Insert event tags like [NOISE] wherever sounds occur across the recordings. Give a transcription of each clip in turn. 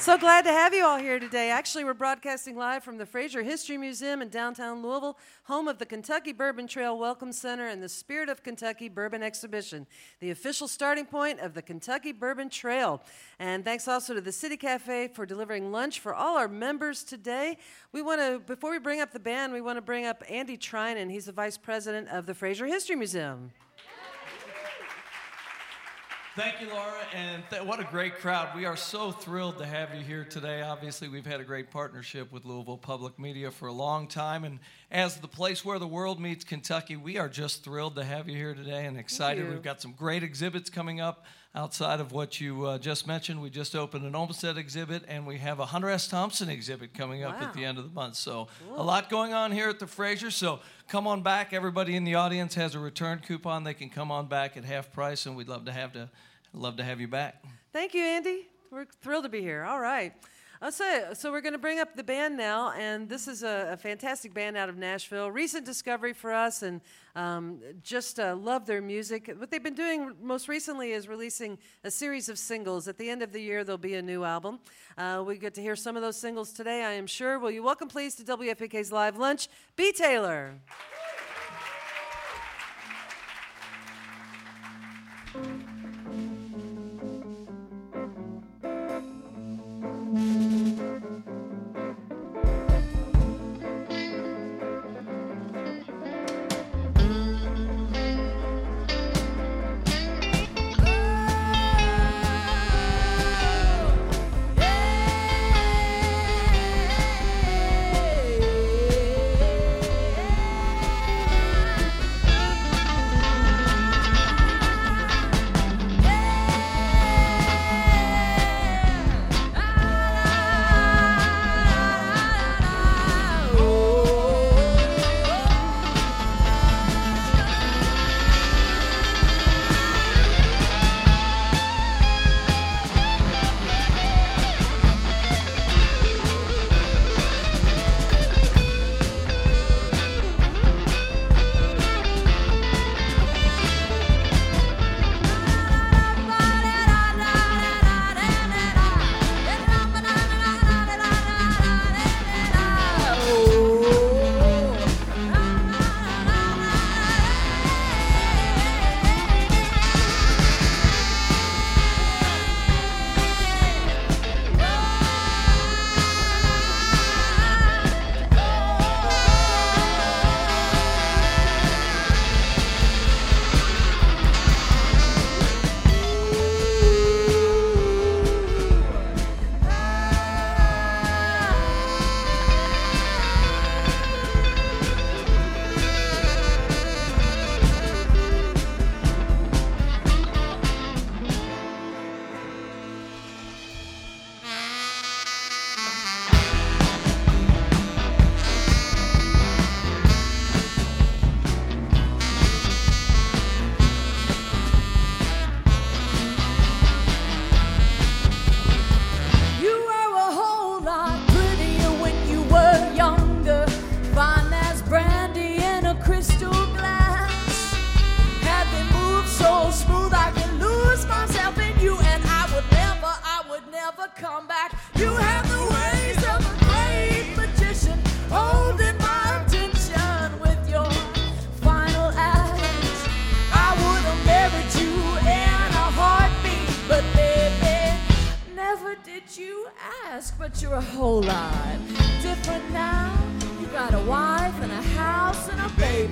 So glad to have you all here today. Actually, we're broadcasting live from the Frazier History Museum in downtown Louisville, home of the Kentucky Bourbon Trail Welcome Center and the Spirit of Kentucky Bourbon Exhibition, the official starting point of the Kentucky Bourbon Trail. And thanks also to the City Cafe for delivering lunch for all our members today. We want to, before we bring up the band, we want to bring up Andy Treinen. He's the vice president of the Frazier History Museum. Thank you, Laura, and th- what a great crowd. We are so thrilled to have you here today. Obviously, we've had a great partnership with Louisville Public Media for a long time, and as the place where the world meets Kentucky, we are just thrilled to have you here today and excited. We've got some great exhibits coming up outside of what you uh, just mentioned. We just opened an Olmsted exhibit, and we have a Hunter S. Thompson exhibit coming up Wow. at the end of the month. So, a lot going on here at the Frazier. So, come on back. Everybody in the audience has a return coupon. They can come on back at half price, and we'd love to have to love to have you back. Thank you, Andy. We're thrilled to be here. All right. So, so we're going to bring up the band now, and this is a, a fantastic band out of Nashville. Recent discovery for us, and um, just uh, love their music. What they've been doing most recently is releasing a series of singles. At the end of the year, there'll be a new album. Uh, we get to hear some of those singles today, I am sure. Will you welcome, please, to WFPK's Live Lunch, Bee Taylor.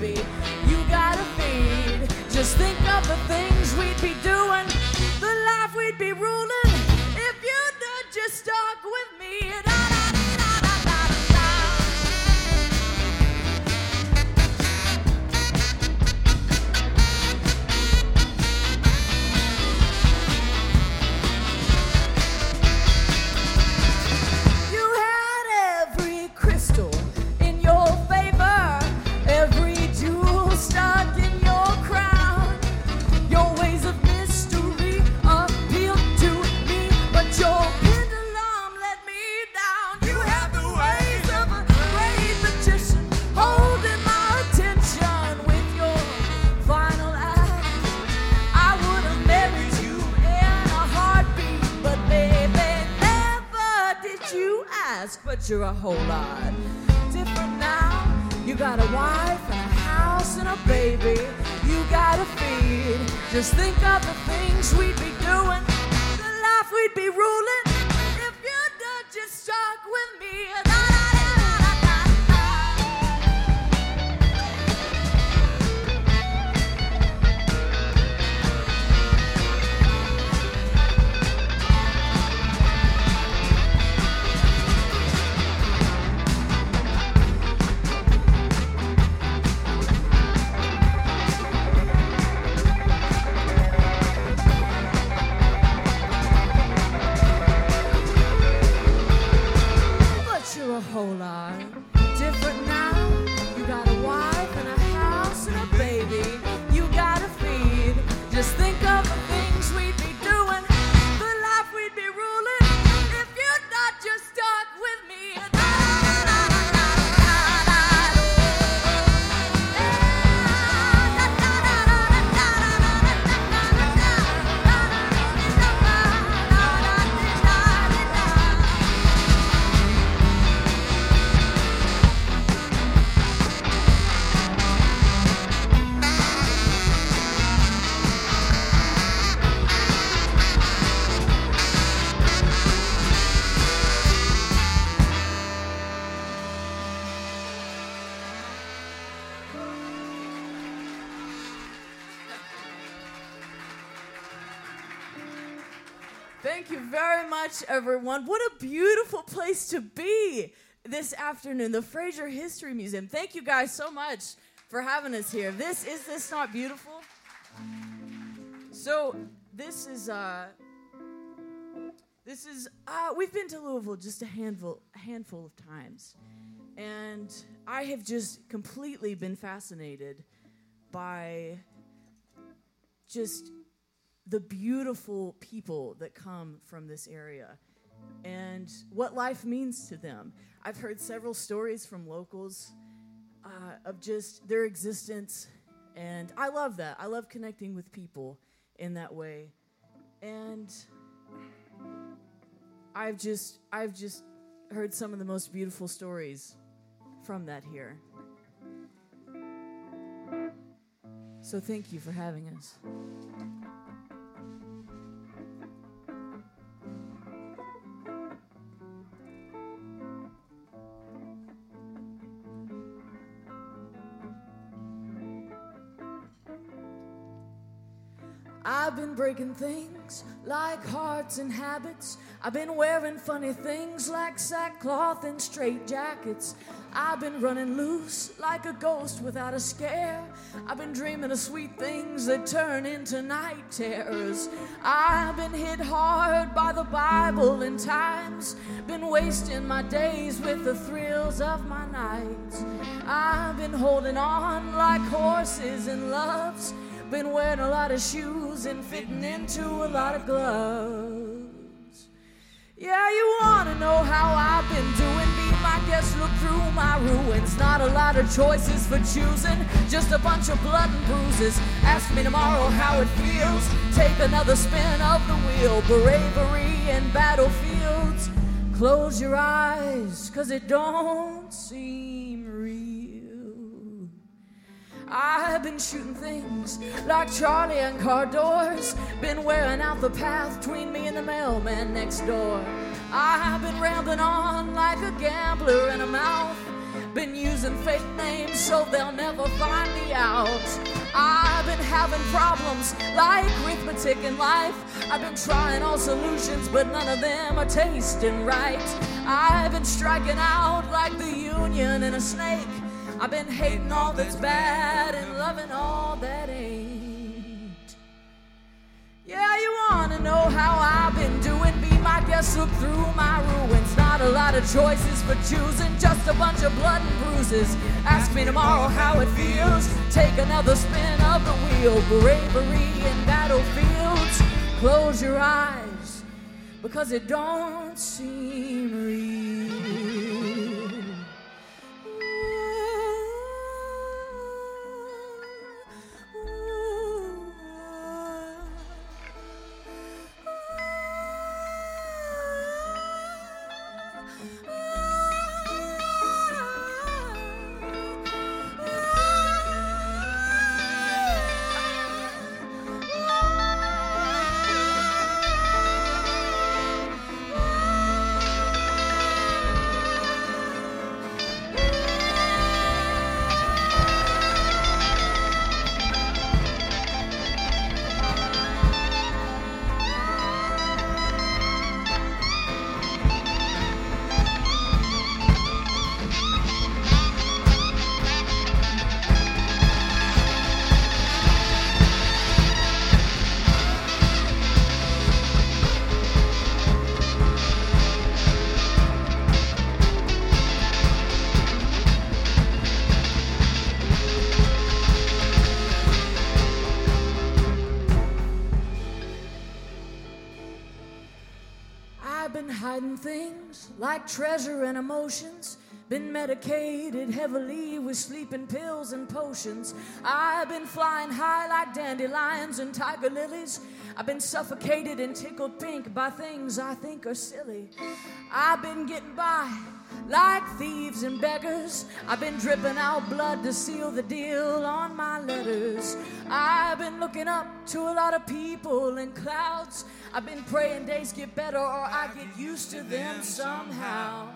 Baby. You gotta feed. Just think of the things we'd be doing, the life we'd be ruling but you're a whole lot different now. You got a wife and a house and a baby you gotta feed. Just think of the things we'd be doing, the life we'd be ruling place to be this afternoon, the Frazier History Museum. Thank you guys so much for having us here. This is this not beautiful? So, this is uh this is uh we've been to Louisville just a handful a handful of times. And I have just completely been fascinated by just the beautiful people that come from this area and what life means to them. I've heard several stories from locals uh, of just their existence, and I love that. I love connecting with people in that way, and I've just I've just heard some of the most beautiful stories from that here. So thank you for having us. Breaking things like hearts and habits. I've been wearing funny things like sackcloth and straight jackets. I've been running loose like a ghost without a scare. I've been dreaming of sweet things that turn into night terrors. I've been hit hard by the Bible in times. Been wasting my days with the thrills of my nights. I've been holding on like horses in loves. Been wearing a lot of shoes and fitting into a lot of gloves. Yeah, you wanna know how I've been doing? Be my guest, look through my ruins. Not a lot of choices for choosing, just a bunch of blood and bruises. Ask me tomorrow how it feels. Take another spin of the wheel. Bravery in battlefields. Close your eyes, cause it don't seem. I've been shooting things like Charlie and car doors. Been wearing out the path between me and the mailman next door. I've been rambling on like a gambler in a mouth. Been using fake names so they'll never find me out. I've been having problems like arithmetic in life. I've been trying all solutions, but none of them are tasting right. I've been striking out like the union in a snake. I've been hating all that's bad and loving all that ain't. Yeah, you wanna know how I've been doing? Be my guest, look through my ruins. Not a lot of choices for choosing, just a bunch of blood and bruises. Ask me tomorrow how it feels. Take another spin of the wheel. Bravery in battlefields. Close your eyes because it don't seem real. Like treasure and emotions. Been medicated heavily with sleeping pills and potions. I've been flying high like dandelions and tiger lilies. I've been suffocated and tickled pink by things I think are silly. I've been getting by like thieves and beggars. I've been dripping out blood to seal the deal on my letters. I've been looking up to a lot of people in clouds. I've been praying days get better or I get used to them somehow.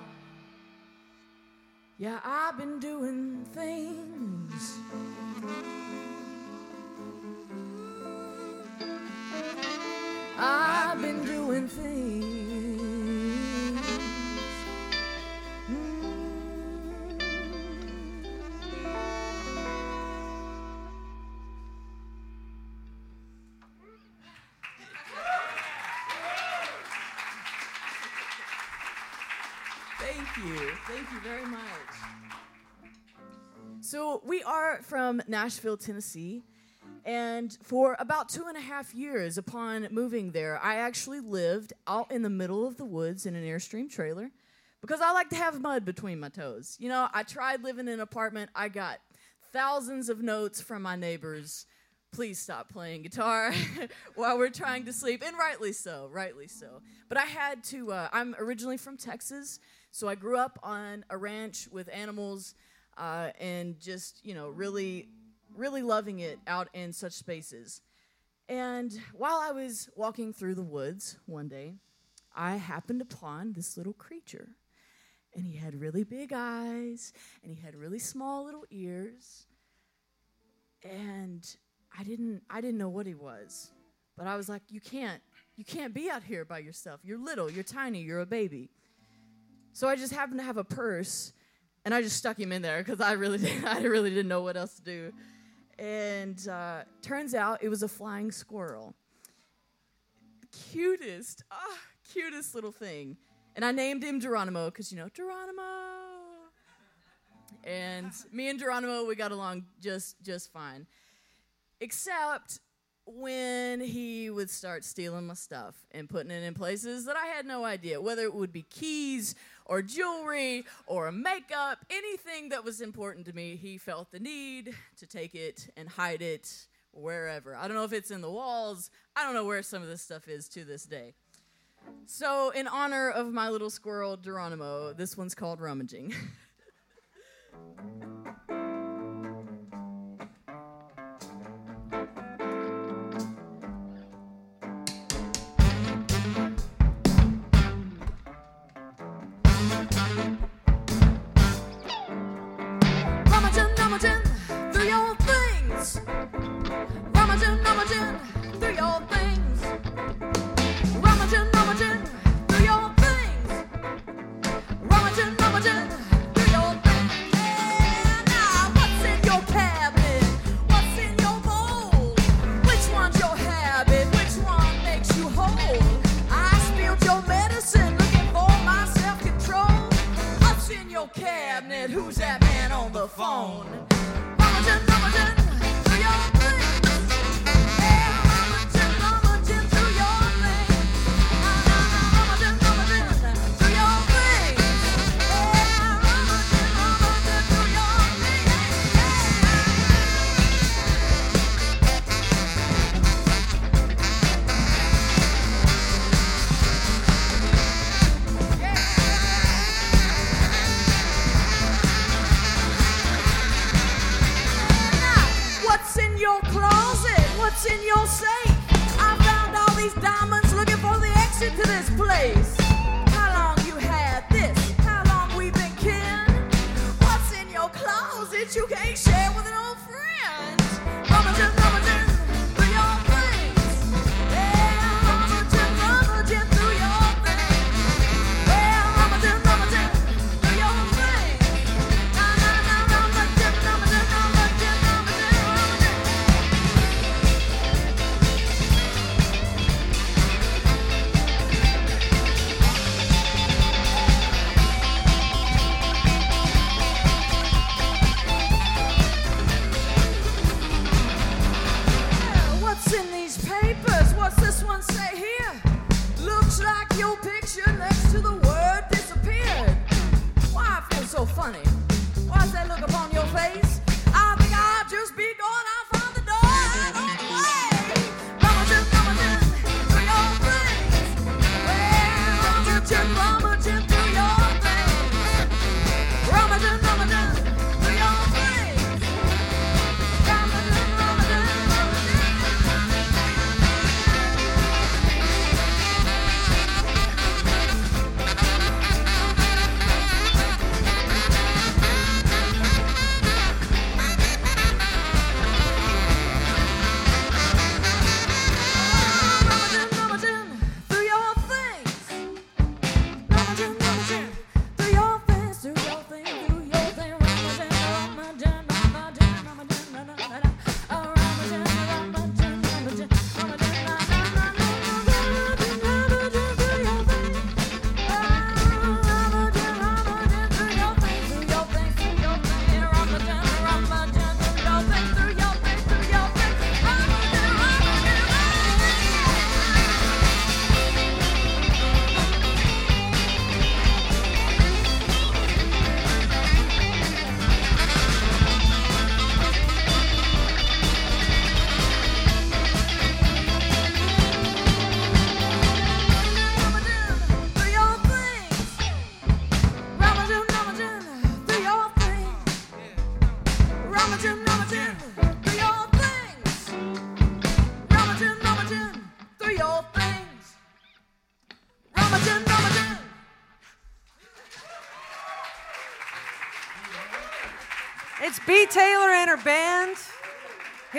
Yeah, I've been doing things. I've been doing things. You. Very much. So, we are from Nashville, Tennessee. And for about two and a half years upon moving there, I actually lived out in the middle of the woods in an Airstream trailer because I like to have mud between my toes. You know, I tried living in an apartment, I got thousands of notes from my neighbors. Please stop playing guitar [LAUGHS] while we're trying to sleep, and rightly so, rightly so. But I had to, uh, I'm originally from Texas, so I grew up on a ranch with animals uh, and just, you know, really, really loving it out in such spaces. And while I was walking through the woods one day, I happened upon this little creature. And he had really big eyes, and he had really small little ears. And I didn't I didn't know what he was. But I was like, you can't you can't be out here by yourself. You're little, you're tiny, you're a baby. So I just happened to have a purse and I just stuck him in there because I really [LAUGHS] didn't, I really didn't know what else to do. And uh, turns out it was a flying squirrel. Cutest, ah, cutest little thing. And I named him Geronimo because you know Geronimo. And me and Geronimo, we got along just just fine, except when he would start stealing my stuff and putting it in places that I had no idea, whether it would be keys or jewelry or makeup, anything that was important to me, he felt the need to take it and hide it wherever. I don't know if it's in the walls, I don't know where some of this stuff is to this day. So, in honor of my little squirrel Geronimo, this one's called Rummaging. [LAUGHS] that man on the phone? Rummaging, rummaging this one say here?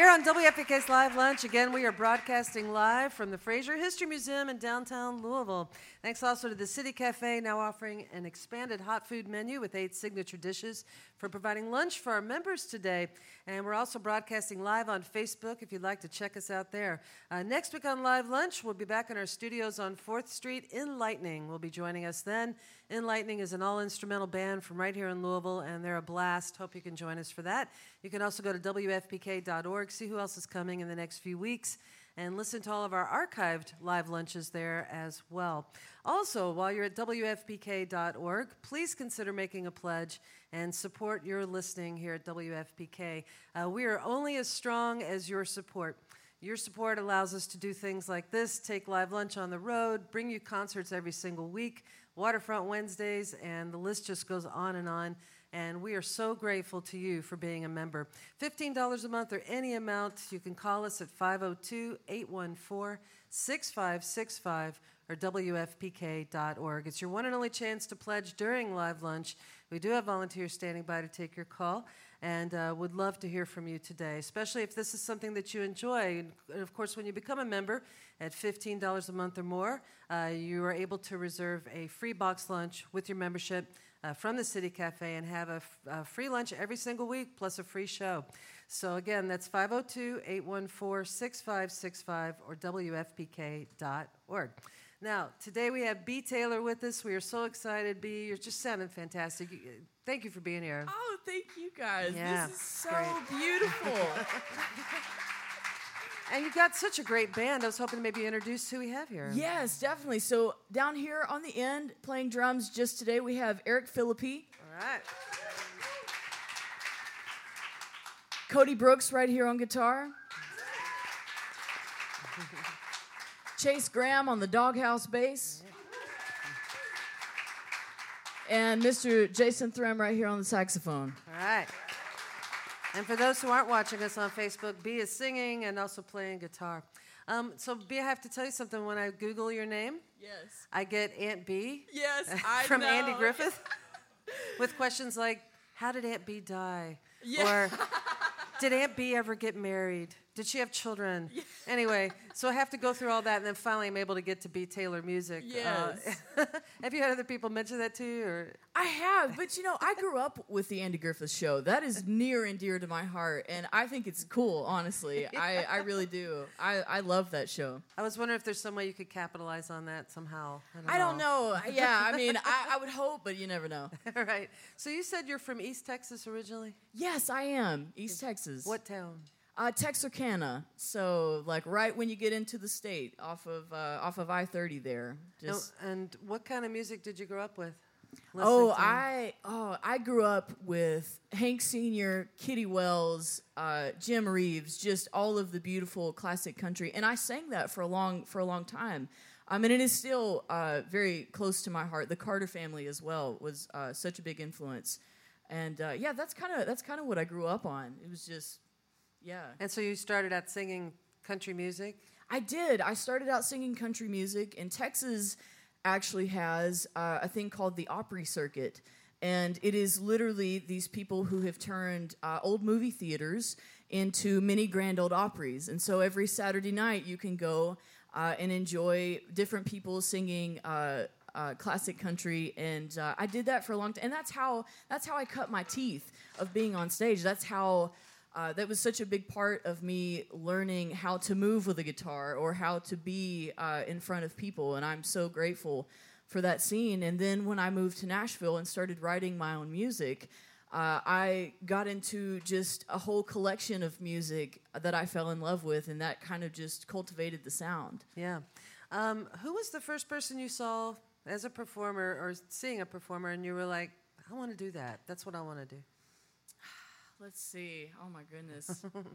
Here on WFPK's Live Lunch, again, we are broadcasting live from the Frazier History Museum in downtown Louisville. Thanks also to the City Cafe, now offering an expanded hot food menu with eight signature dishes for providing lunch for our members today. And we're also broadcasting live on Facebook if you'd like to check us out there. Uh, next week on Live Lunch, we'll be back in our studios on 4th Street. in Enlightening will be joining us then. Enlightening is an all instrumental band from right here in Louisville, and they're a blast. Hope you can join us for that. You can also go to WFPK.org, see who else is coming in the next few weeks and listen to all of our archived live lunches there as well. Also, while you're at WFPK.org, please consider making a pledge and support your listening here at WFPK. Uh, we are only as strong as your support. Your support allows us to do things like this take live lunch on the road, bring you concerts every single week, Waterfront Wednesdays, and the list just goes on and on and we are so grateful to you for being a member. $15 a month or any amount, you can call us at 502 814 6565 or WFPK.org. It's your one and only chance to pledge during live lunch. We do have volunteers standing by to take your call and uh, would love to hear from you today, especially if this is something that you enjoy. And of course, when you become a member at $15 a month or more, uh, you are able to reserve a free box lunch with your membership uh, from the City Cafe and have a, f- a free lunch every single week plus a free show. So, again, that's 502 814 6565 or WFPK.org. Now, today we have Bee Taylor with us. We are so excited, Bee. You're just sounding fantastic. Thank you for being here. Oh, thank you guys. Yeah, this is so great. beautiful. [LAUGHS] And you've got such a great band. I was hoping to maybe introduce who we have here. yes, definitely. So down here on the end, playing drums just today, we have Eric Philippi, All right. Cody Brooks right here on guitar, Chase Graham on the doghouse bass, and Mr. Jason Threm right here on the saxophone. All right. And for those who aren't watching us on Facebook, Bee is singing and also playing guitar. Um, so, Bee, I have to tell you something. When I Google your name, Yes. I get Aunt Bee Yes, [LAUGHS] I from. Andy Griffith [LAUGHS] with questions like, How did Aunt Bee die? Yeah. Or, Did Aunt Bee ever get married? Did she have children? Anyway, so I have to go through all that, and then finally I'm able to get to Bee Taylor music. Uh, Yes. [LAUGHS] have you had other people mention that to you? Or? I have, but you know, I grew up with the Andy Griffith Show. That is near and dear to my heart, and I think it's cool. Honestly, [LAUGHS] I, I really do. I, I love that show. I was wondering if there's some way you could capitalize on that somehow. I don't know. Yeah, I mean, [LAUGHS] I, I would hope, but you never know. All right. So you said you're from East Texas originally. Yes, I am. East Texas. What town? Uh, Texarkana. So, like, right when you get into the state, off of uh, off of I thirty there. Just and what kind of music did you grow up with? Oh, Listening? I oh I grew up with Hank Senior, Kitty Wells, uh, Jim Reeves, just all of the beautiful classic country, and I sang that for a long for a long time. I mean, it is still uh, very close to my heart. The Carter family as well was uh, such a big influence, and uh, yeah, that's kind of that's kind of what I grew up on. It was just yeah. And so you started out singing country music. I did. I started out singing country music, and Texas actually has uh, a thing called the Opry Circuit. And it is literally these people who have turned uh, old movie theaters into mini grand old Opries. And so every Saturday night you can go uh, and enjoy different people singing uh, uh, classic country. And uh, I did that for a long time. And that's how, that's how I cut my teeth of being on stage. That's how uh, that was such a big part of me learning how to move with a guitar or how to be uh, in front of people. And I'm so grateful for that scene. And then when I moved to Nashville and started writing my own music, uh, I got into just a whole collection of music that I fell in love with, and that kind of just cultivated the sound. Yeah. Um, who was the first person you saw as a performer or seeing a performer and you were like, I want to do that. That's what I want to do. Let's see. Oh my goodness. [LAUGHS]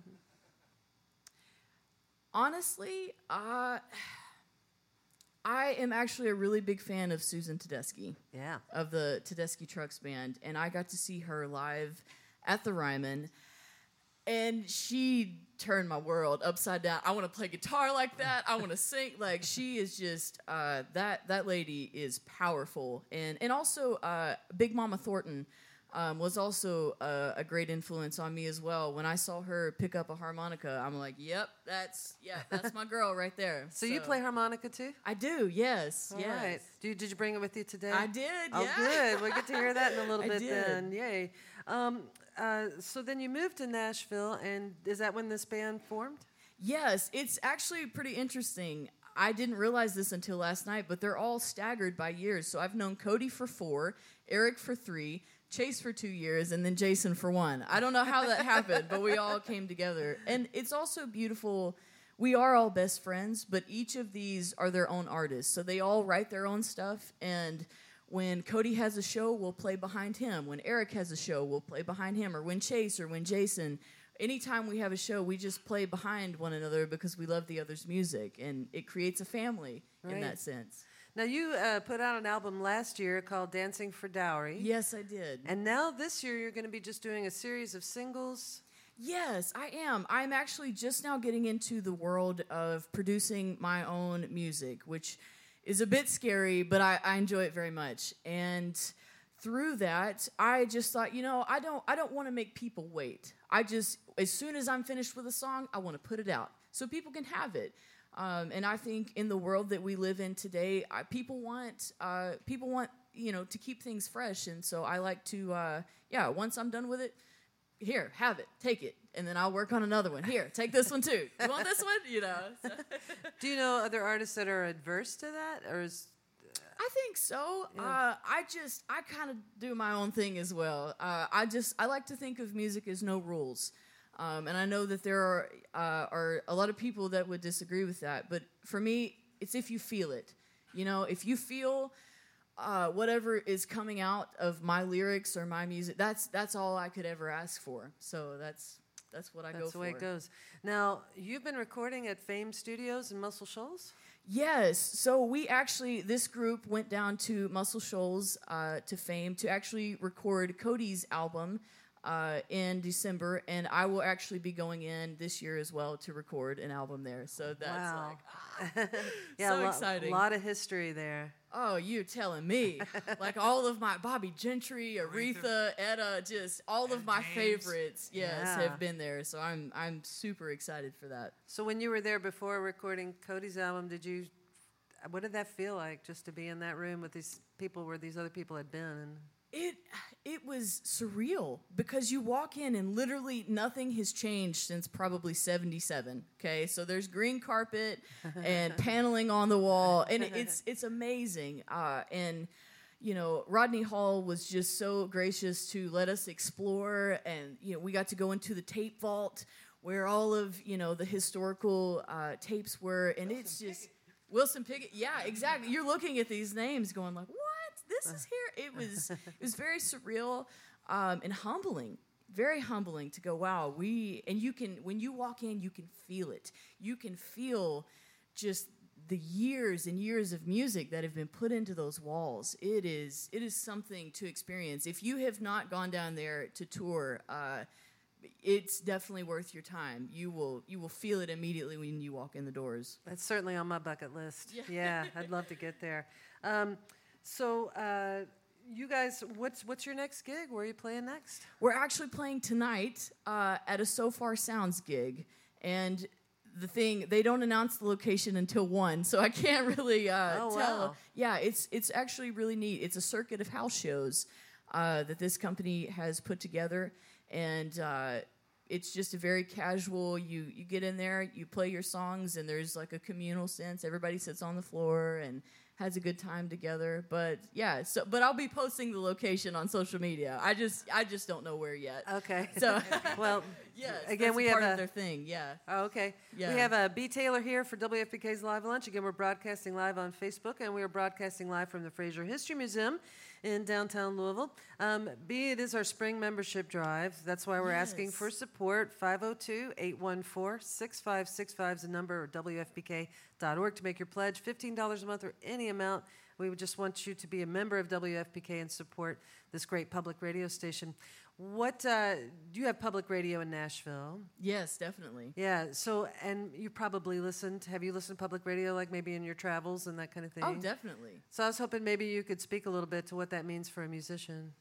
Honestly, uh, I am actually a really big fan of Susan Tedeschi Yeah. of the Tedeschi Trucks Band, and I got to see her live at the Ryman, and she turned my world upside down. I want to play guitar like that. I want to sing [LAUGHS] like she is just uh, that. That lady is powerful, and and also uh, Big Mama Thornton. Um, was also a, a great influence on me as well. When I saw her pick up a harmonica, I'm like, "Yep, that's yeah, that's my girl right there." [LAUGHS] So, you play harmonica too? I do. Yes. All yes. right. Do you, did you bring it with you today? I did. Oh, yeah. good. We'll get to hear that in a [LAUGHS] little I bit did. then. Yay. Um, uh, so then you moved to Nashville, and is that when this band formed? Yes, it's actually pretty interesting. I didn't realize this until last night, but they're all staggered by years. So I've known Cody for four, Eric for three, Chase for two years, and then Jason for one. I don't know how that happened, but we all came together. And it's also beautiful. We are all best friends, but each of these are their own artists. So they all write their own stuff. And when Cody has a show, we'll play behind him. When Eric has a show, we'll play behind him. Or when Chase or when Jason anytime we have a show, we just play behind one another because we love the other's music, and it creates a family in that sense. Now, you uh, put out an album last year called Dancing for Dowry. Yes, I did. And now this year you're going to be just doing a series of singles. Yes, I am. I'm actually just now getting into the world of producing my own music, which is a bit scary, but I, I enjoy it very much. And through that, I just thought, you know, I don't I don't want to make people wait. I just as soon as I'm finished with a song, I want to put it out so people can have it. Um, and I think in the world that we live in today, I, people want uh, people want you know to keep things fresh, and so I like to uh, yeah. Once I'm done with it, here, have it, take it, and then I'll work on another one. Here, take this one too. You want this one? You know. so- [LAUGHS] Do you know other artists that are adverse to that, or is I think so. Uh, I just I kind of do my own thing as well. Uh, I just I like to think of music as no rules, um, and I know that there are uh, are a lot of people that would disagree with that. But for me, it's if you feel it. You know, if you feel uh, whatever is coming out of my lyrics or my music, that's that's all I could ever ask for. So that's that's what I go for. that's the way it goes? Now, you've been recording at Fame Studios in Muscle Shoals. Yes. So we actually, this group went down to Muscle Shoals uh, to Fame to actually record Cody's album uh, in December, and I will actually be going in this year as well to record an album there. So that's wow. like, [LAUGHS] yeah, so a lo- exciting. A lot of history there. oh, you're telling me, [LAUGHS] like all of my Bobbie Gentry, Aretha, Etta, just all of my favorites, yes, Yeah. have been there. So I'm I'm super excited for that. So when you were there before recording Cody's album, did you? What did that feel like, just to be in that room with these people where these other people had been? It it was surreal because you walk in and literally nothing has changed since probably 77. Okay? So there's green carpet [LAUGHS] and paneling on the wall and it's [LAUGHS] it's amazing. Uh, and you know, Rodney Hall was just so gracious to let us explore and you know, we got to go into the tape vault where all of, you know, the historical uh, tapes were and it's just Wilson Pickett. Yeah, exactly. You're looking at these names going like, "What? This is here." It was it was very surreal um, and humbling. Very humbling to go, "Wow, we." And you can when you walk in, you can feel it. You can feel just the years and years of music that have been put into those walls. It is it is something to experience. If you have not gone down there to tour. Uh, it's definitely worth your time. You will you will feel it immediately when you walk in the doors. that's certainly on my bucket list. Yeah. Yeah, I'd love to get there. Um, so, uh, you guys, what's what's your next gig? Where are you playing next? We're actually playing tonight uh, at a Sofar Sounds gig, and the thing they don't announce the location until one, so I can't really uh, Oh, tell. wow. Yeah, it's it's actually really neat. It's a circuit of house shows uh, that this company has put together, and uh, it's just a very casual. You you get in there, you play your songs, and there's like a communal sense. Everybody sits on the floor and has a good time together. But yeah, so but I'll be posting the location on social media. I just I just don't know where yet. Okay. [LAUGHS] So [LAUGHS] well, yes, again, we part have of a- their thing. Yeah. Oh, okay. Yeah. We have a Bee Taylor here for WFPK's Live Lunch. Again, we're broadcasting live on Facebook, and we are broadcasting live from the Frazier History Museum in downtown Louisville. Um, Bee, it is our spring membership drive. That's why we're asking for support. 502 814 6565 is the number, or WFPK.org to make your pledge. $15 a month or any amount. We would just want you to be a member of WFPK and support this great public radio station. What uh, do you have public radio in Nashville? Yes, definitely. Yeah. So, and you probably listened. Have you listened to public radio, like maybe in your travels and that kind of thing? Oh, definitely. So I was hoping maybe you could speak a little bit to what that means for a musician.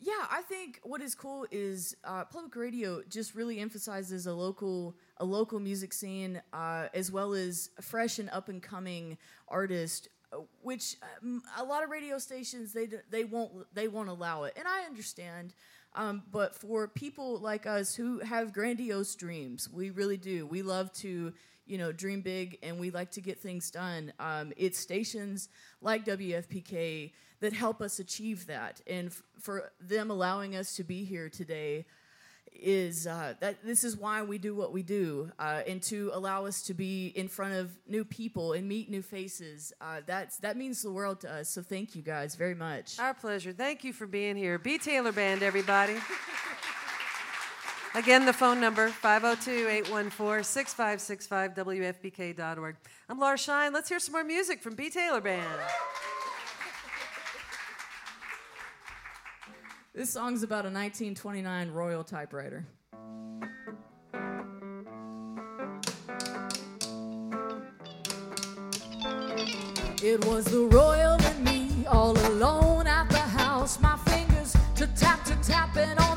Yeah, I think what is cool is uh, public radio just really emphasizes a local a local music scene uh, as well as fresh and up and coming artist, uh, which um, a lot of radio stations they d- they won't they won't allow it, and I understand. Um, but for people like us who have grandiose dreams, we really do. We love to you know, dream big and we like to get things done. Um, it's stations like WFPK that help us achieve that. And f- for them allowing us to be here today is uh, that this is why we do what we do uh, and to allow us to be in front of new people and meet new faces uh, that's that means the world to us so thank you guys very much Our pleasure. Thank you for being here. Bee Taylor Band, everybody. Again, the phone number 502 814 6565 WFPK.org. I'm Laura Shine. Let's hear some more music from Bee Taylor Band. This song's about a 1929 royal typewriter It was the royal and me all alone at the house. My fingers to tap to tapping on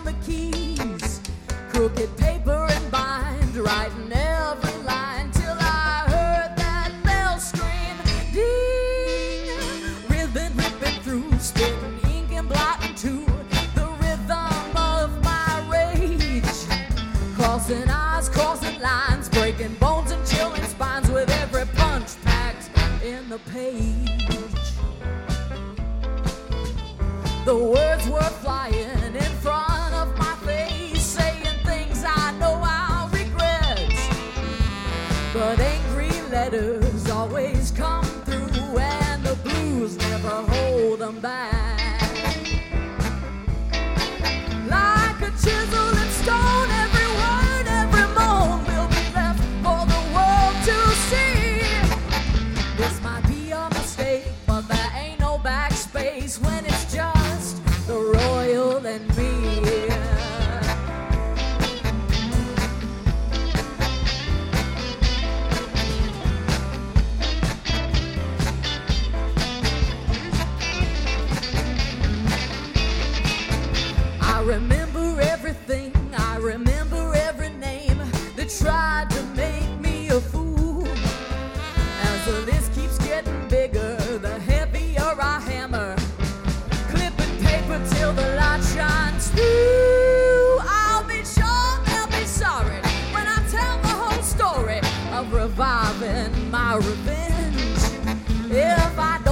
reviving my revenge. If I don't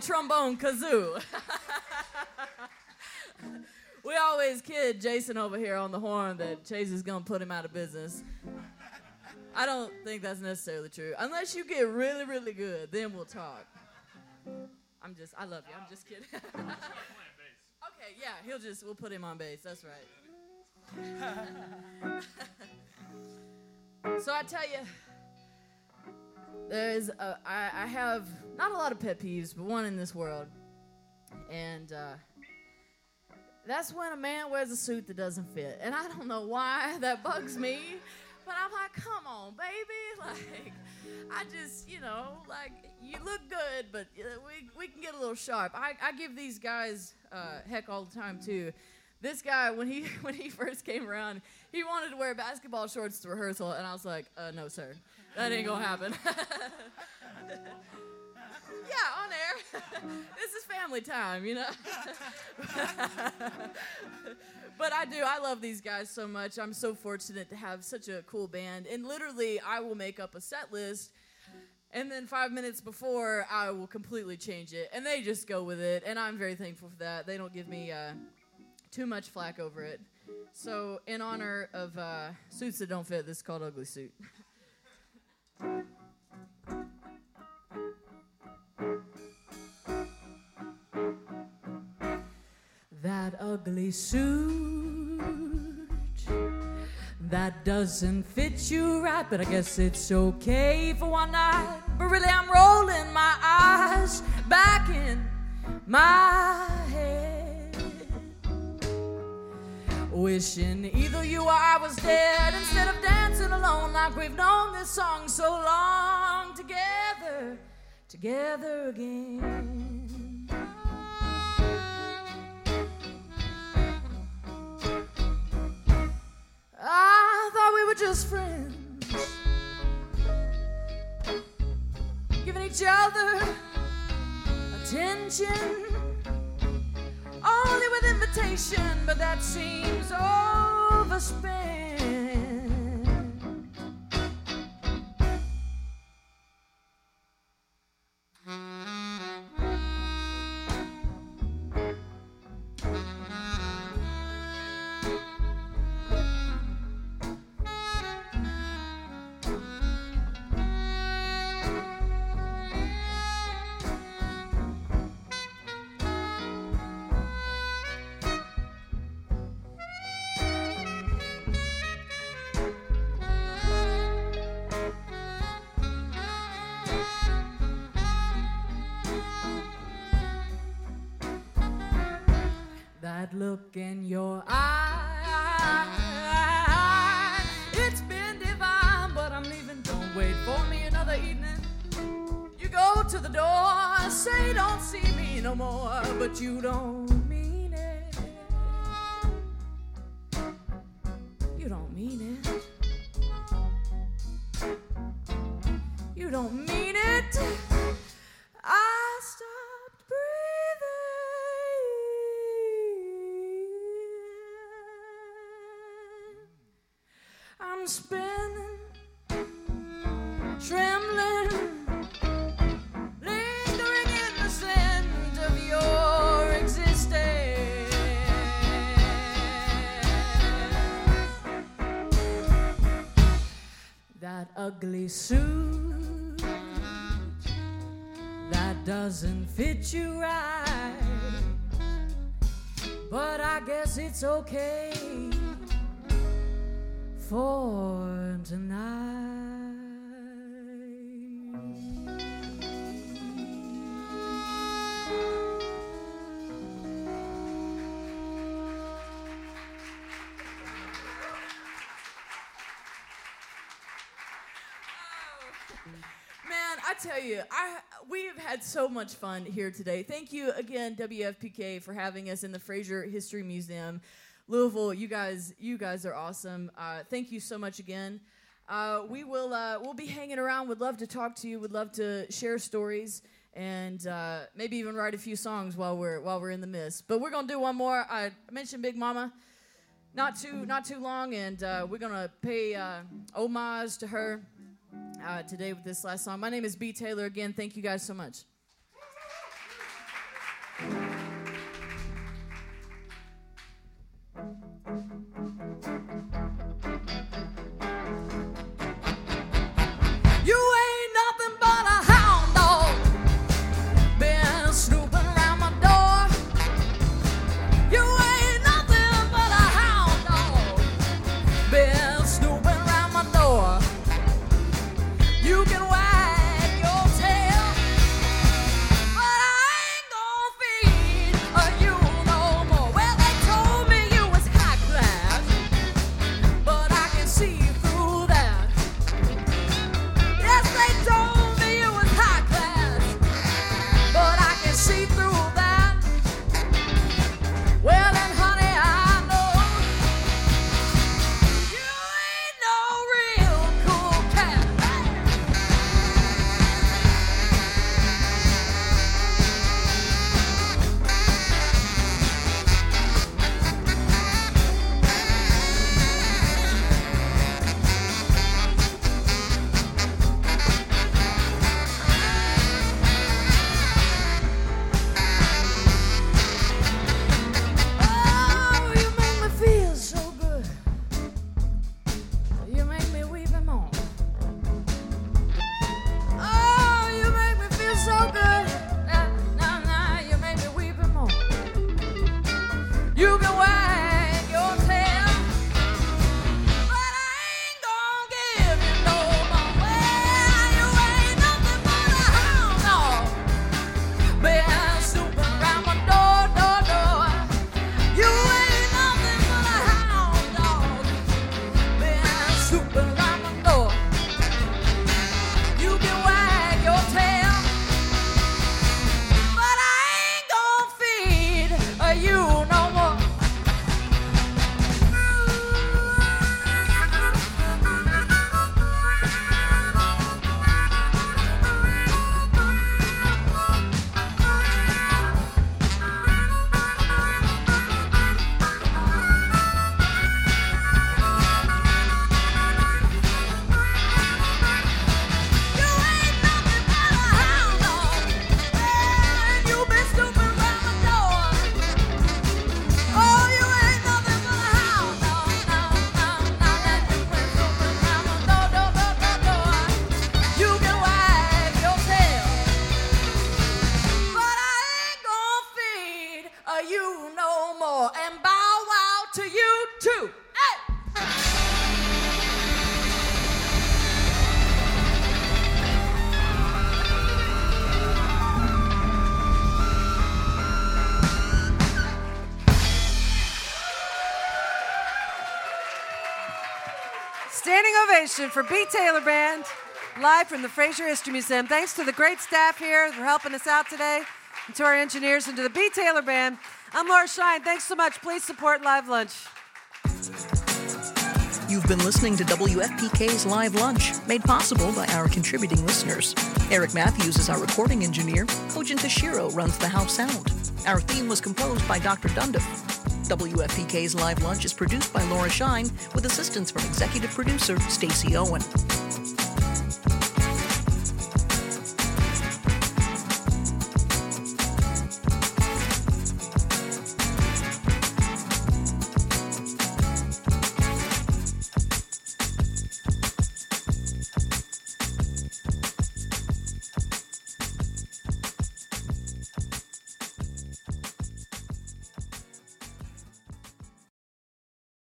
trombone kazoo. [LAUGHS] we always kid Jason over here on the horn that Chase is gonna put him out of business. I don't think that's necessarily true. Unless you get really, really good, then we'll talk. I'm just, I love you. I'm just kidding. [LAUGHS] okay, yeah, he'll just, we'll put him on bass. That's right. [LAUGHS] so I tell you, there's a, I, I have not a lot of pet peeves, but one in this world, and uh, that's when a man wears a suit that doesn't fit. And I don't know why [LAUGHS] that bugs me, but I'm like, come on, baby, [LAUGHS] like I just, you know, like you look good, but uh, we we can get a little sharp. I, I give these guys uh, heck all the time too. This guy, when he [LAUGHS] when he first came around, he wanted to wear basketball shorts to rehearsal, and I was like, uh, no, sir, that ain't gonna happen. [LAUGHS] yeah, on air. [LAUGHS] this is family time, you know. [LAUGHS] but I do. I love these guys so much. I'm so fortunate to have such a cool band. And literally, I will make up a set list. And then five minutes before, I will completely change it. And they just go with it. And I'm very thankful for that. They don't give me uh, too much flack over it. So, in honor of uh, suits that don't fit, this is called Ugly Suit. That ugly suit that doesn't fit you right, but I guess it's okay for one night. But really, I'm rolling my eyes back in my Wishing either you or I was dead. Instead of dancing alone like we've known this song so long. Together, together again. I thought we were just friends, giving each other attention, only with invitation, but that seems overspent. Say don't see me no more, but you don't suit that doesn't fit you right. But I guess it's okay for tonight. Tell you, I we have had so much fun here today. Thank you again, WFPK, for having us in the Frazier History Museum, Louisville. You guys, you guys are awesome. Uh, thank you so much again. Uh, we will uh, we'll be hanging around. Would love to talk to you. Would love to share stories and uh, maybe even write a few songs while we're while we're in the mist. But we're gonna do one more. I mentioned Big Mama not too not too long, and uh, we're gonna pay uh, homage to her uh, today with this last song. My name is Bee Taylor. Again, thank you guys so much. For Bee Taylor Band, live from the Frazier History Museum. Thanks to the great staff here for helping us out today, and to our engineers, and to the Bee Taylor Band. I'm Laura Shine. Thanks so much. Please support Live Lunch. You've been listening to WFPK's Live Lunch, made possible by our contributing listeners. Eric Matthews is our recording engineer. Kojin Tashiro runs the house sound. Our theme was composed by Dr. Dundiff. WFPK's Live Lunch is produced by Laura Shine with assistance from executive producer Stacy Owen.